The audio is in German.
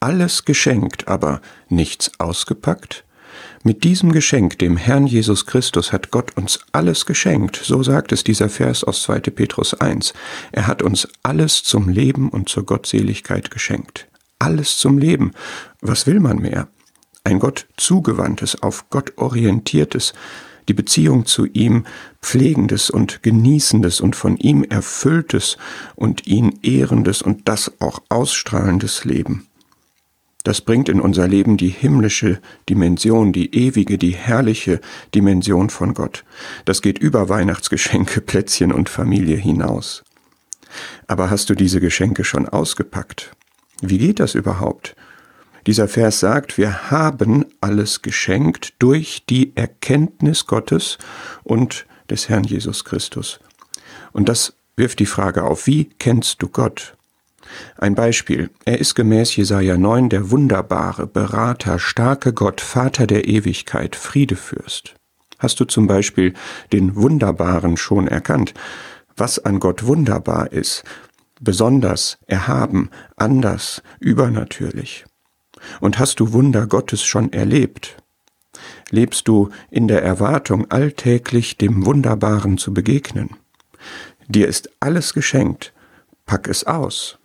alles geschenkt, aber nichts ausgepackt? Mit diesem Geschenk, dem Herrn Jesus Christus, hat Gott uns alles geschenkt. So sagt es dieser Vers aus 2. Petrus 1. Er hat uns alles zum Leben und zur Gottseligkeit geschenkt. Alles zum Leben. Was will man mehr? Ein Gott zugewandtes, auf Gott orientiertes, die Beziehung zu ihm pflegendes und genießendes und von ihm erfülltes und ihn ehrendes und das auch ausstrahlendes Leben. Das bringt in unser Leben die himmlische Dimension, die ewige, die herrliche Dimension von Gott. Das geht über Weihnachtsgeschenke, Plätzchen und Familie hinaus. Aber hast du diese Geschenke schon ausgepackt? Wie geht das überhaupt? Dieser Vers sagt, wir haben alles geschenkt durch die Erkenntnis Gottes und des Herrn Jesus Christus. Und das wirft die Frage auf, wie kennst du Gott? Ein Beispiel. Er ist gemäß Jesaja 9 der wunderbare, Berater, starke Gott, Vater der Ewigkeit, Friedefürst. Hast du zum Beispiel den Wunderbaren schon erkannt? Was an Gott wunderbar ist, besonders, erhaben, anders, übernatürlich. Und hast du Wunder Gottes schon erlebt? Lebst du in der Erwartung, alltäglich dem Wunderbaren zu begegnen? Dir ist alles geschenkt, pack es aus.